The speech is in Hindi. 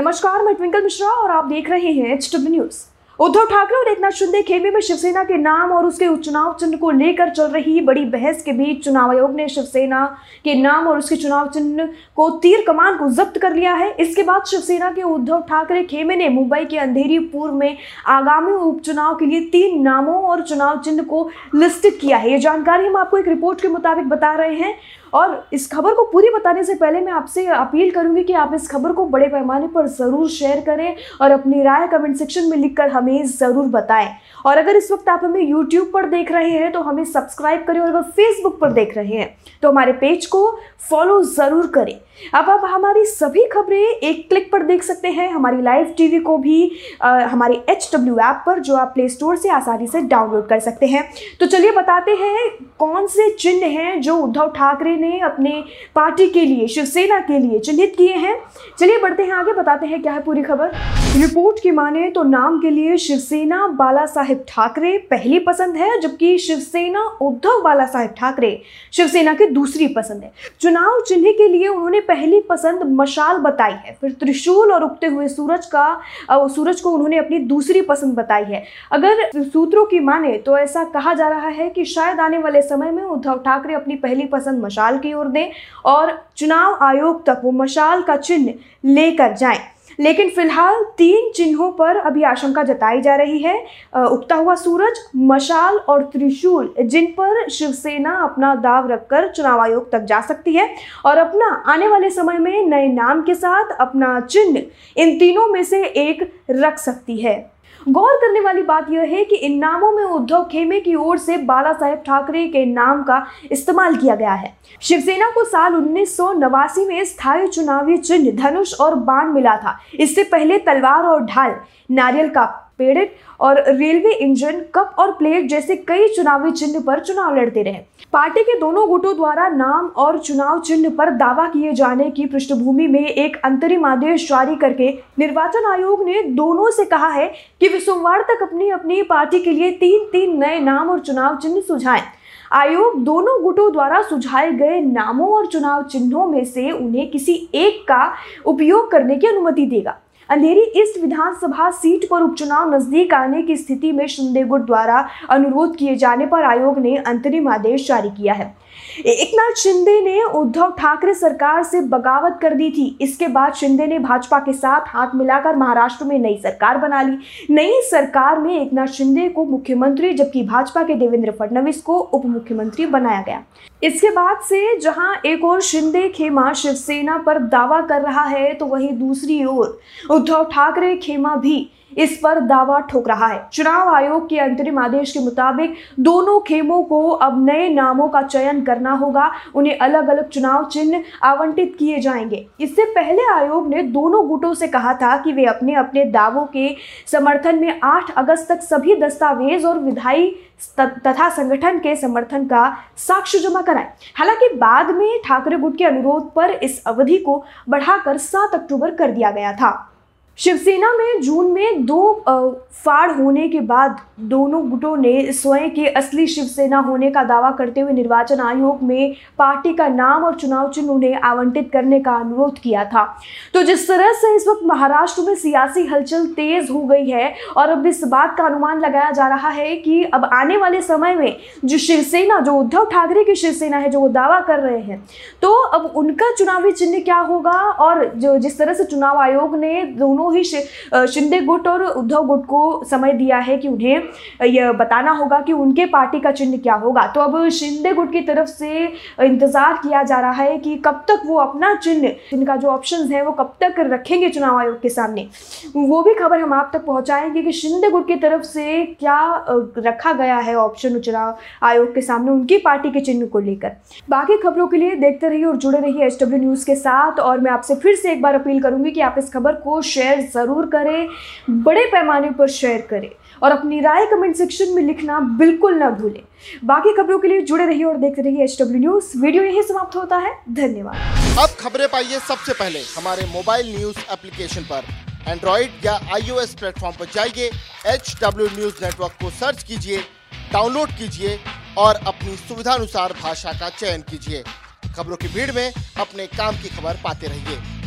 नमस्कार, मैं ट्विंकल मिश्रा और आप देख रहे हैं H W news Uddhav Thackeray और एकनाथ शिंदे खेमे में शिवसेना के नाम और उसके चुनाव चिन्ह को लेकर चल रही बड़ी बहस के बीच चुनाव आयोग ने शिवसेना के नाम और उसके चुनाव चिन्ह को तीर कमान को जब्त कर लिया है। इसके बाद शिवसेना के उद्धव ठाकरे खेमे ने मुंबई के अंधेरी पूर्व में आगामी उपचुनाव के लिए तीन नामों और चुनाव चिन्ह को लिस्टेड किया है। ये जानकारी हम आपको एक रिपोर्ट के मुताबिक बता रहे हैं। और इस खबर को पूरी बताने से पहले मैं आपसे अपील करूँगी कि आप इस खबर को बड़े पैमाने पर ज़रूर शेयर करें और अपनी राय कमेंट सेक्शन में लिखकर हमें ज़रूर बताएँ। और अगर इस वक्त आप हमें यूट्यूब पर देख रहे हैं तो हमें सब्सक्राइब करें और अगर फेसबुक पर देख रहे हैं तो हमारे पेज को फॉलो ज़रूर करें। अब आप हमारी सभी खबरें एक क्लिक पर देख सकते हैं। हमारी लाइव टीवी को भी आ, हमारे एच डब्ल्यू ऐप पर जो आप प्ले स्टोर से आसानी से डाउनलोड कर सकते हैं। तो चलिए बताते हैं कौन से चिन्ह हैं जो उद्धव ठाकरे ने अपने पार्टी के लिए, शिवसेना के लिए चिन्हित किए हैं। चलिए बढ़ते हैं आगे, बताते हैं क्या है पूरी खबर। रिपोर्ट की माने तो नाम के लिए शिवसेना बाला साहेब ठाकरे पहली पसंद है, जबकि शिवसेना उद्धव बाला साहेब ठाकरे शिवसेना की दूसरी पसंद है। चुनाव चिन्ह के लिए उन्होंने पहली पसंद मशाल बताई है। फिर त्रिशूल और उगते हुए सूरज का सूरज को उन्होंने अपनी दूसरी पसंद बताई है। अगर सूत्रों की माने तो ऐसा कहा जा रहा है कि शायद आने वाले समय में उद्धव ठाकरे अपनी पहली पसंद मशाल की ओर दें और चुनाव आयोग तक वो मशाल का चिन्ह लेकर जाएँ। लेकिन फ़िलहाल तीन चिन्हों पर अभी आशंका जताई जा रही है। उगता हुआ सूरज, मशाल और त्रिशूल, जिन पर शिवसेना अपना दाव रखकर चुनाव आयोग तक जा सकती है और अपना आने वाले समय में नए नाम के साथ अपना चिन्ह इन तीनों में से एक रख सकती है। गौर करने वाली बात यह है कि इन नामों में उद्धव खेमे की ओर से बाला साहेब ठाकरे के नाम का इस्तेमाल किया गया है। शिवसेना को साल उन्नीस सौ नवासी में स्थायी चुनावी चिन्ह धनुष और बाण मिला था। इससे पहले तलवार और ढाल, नारियल का पेड़ और रेलवे इंजन, कप और प्लेट जैसे कई चुनावी चिन्ह पर चुनाव लड़ते रहे। पार्टी के दोनों गुटों द्वारा नाम और चुनाव चिन्ह पर दावा किए जाने की पृष्ठभूमि में एक अंतरिम आदेश जारी करके निर्वाचन आयोग ने दोनों से कहा है कि वे सोमवार तक अपनी अपनी पार्टी के लिए तीन तीन नए नाम और चुनाव चिन्ह सुझाएँ। आयोग दोनों गुटों द्वारा सुझाए गए नामों और चुनाव चिन्हों में से उन्हें किसी एक का उपयोग करने की अनुमति देगा। अंधेरी ईस्ट विधानसभा सीट पर उपचुनाव नज़दीक आने की स्थिति में शिंदे गुट द्वारा अनुरोध किए जाने पर आयोग ने अंतरिम आदेश जारी किया है। एकनाथ शिंदे ने उद्धव ठाकरे सरकार से बगावत कर दी थी। इसके बाद शिंदे ने भाजपा के साथ हाथ मिलाकर महाराष्ट्र में नई सरकार बना ली। नई सरकार में एकनाथ शिंदे को मुख्यमंत्री, जबकि भाजपा के देवेंद्र फडणवीस को उप मुख्यमंत्री बनाया गया। इसके बाद से जहाँ एक और शिंदे खेमा शिवसेना पर दावा कर रहा है तो वहीं दूसरी ओर उद्धव ठाकरे, खेमा भी इस पर दावा ठोक रहा है। चुनाव आयोग के अंतरिम आदेश के मुताबिक दोनों खेमों को अब नए नामों का चयन करना होगा। उन्हें अलग अलग चुनाव चिन्ह आवंटित किए जाएँगे। इससे पहले आयोग ने दोनों गुटों से कहा था कि वे अपने अपने दावों के समर्थन में 8 अगस्त तक सभी दस्तावेज़ और विधायी तथा संगठन के समर्थन का साक्ष्य जमा कराए। हालाँकि बाद में ठाकरे गुट के अनुरोध पर इस अवधि को बढ़ाकर 7 अक्टूबर कर दिया गया था। शिवसेना में जून में दो फाड़ होने के बाद दोनों गुटों ने स्वयं के असली शिवसेना होने का दावा करते हुए निर्वाचन आयोग में पार्टी का नाम और चुनाव चिन्ह उन्हें आवंटित करने का अनुरोध किया था। तो जिस तरह से इस वक्त महाराष्ट्र में सियासी हलचल तेज हो गई है और अब इस बात का अनुमान लगाया जा रहा है कि अब आने वाले समय में जो शिवसेना, जो उद्धव ठाकरे की शिवसेना है, जो वो दावा कर रहे हैं तो अब उनका चुनावी चिन्ह क्या होगा? और जो जिस तरह से चुनाव आयोग ने दोनों ही शिंदे गुट और उद्धव गुट को समय दिया है कि उन्हें यह बताना होगा कि उनके पार्टी का चिन्ह क्या होगा। तो अब शिंदे गुट की तरफ़ से इंतज़ार किया जा रहा है कि कब तक वो अपना चिन्ह जिनका जो ऑप्शन है वो कब तक रखेंगे चुनाव आयोग के सामने। वो भी खबर हम आप तक पहुंचाएँगे कि शिंदे गुट की तरफ़ से क्या रखा गया है ऑप्शन चुनाव आयोग के सामने उनकी पार्टी के चिन्ह को लेकर। बाकी खबरों के लिए देखते रहिए और जुड़े रहिए एचडब्ल्यू न्यूज़ के साथ। और मैं आपसे फिर से एक बार अपील करूँगी कि आप इस खबर को शेयर ज़रूर करें, बड़े पैमाने पर शेयर करें और अपनी राय कमेंट सेक्शन में लिखना बिल्कुल ना भूलें। बाकी खबरों के लिए जुड़े रहिए और देखते रहिए एच डब्ल्यू न्यूज़ वीडियो यही समाप्त होता है। धन्यवाद। अब खबरें पाइए सबसे पहले। हमारे मोबाइल न्यूज़ एप्लीकेशन पर। एंड्रॉइड या आईओएस प्लेटफॉर्म पर जाइए। एच डब्ल्यू न्यूज़ नेटवर्क को सर्च कीजिए डाउनलोड कीजिए और अपनी सुविधानुसार भाषा का चयन कीजिए। खबरों की भीड़ में अपने काम की खबर पाते रहिए।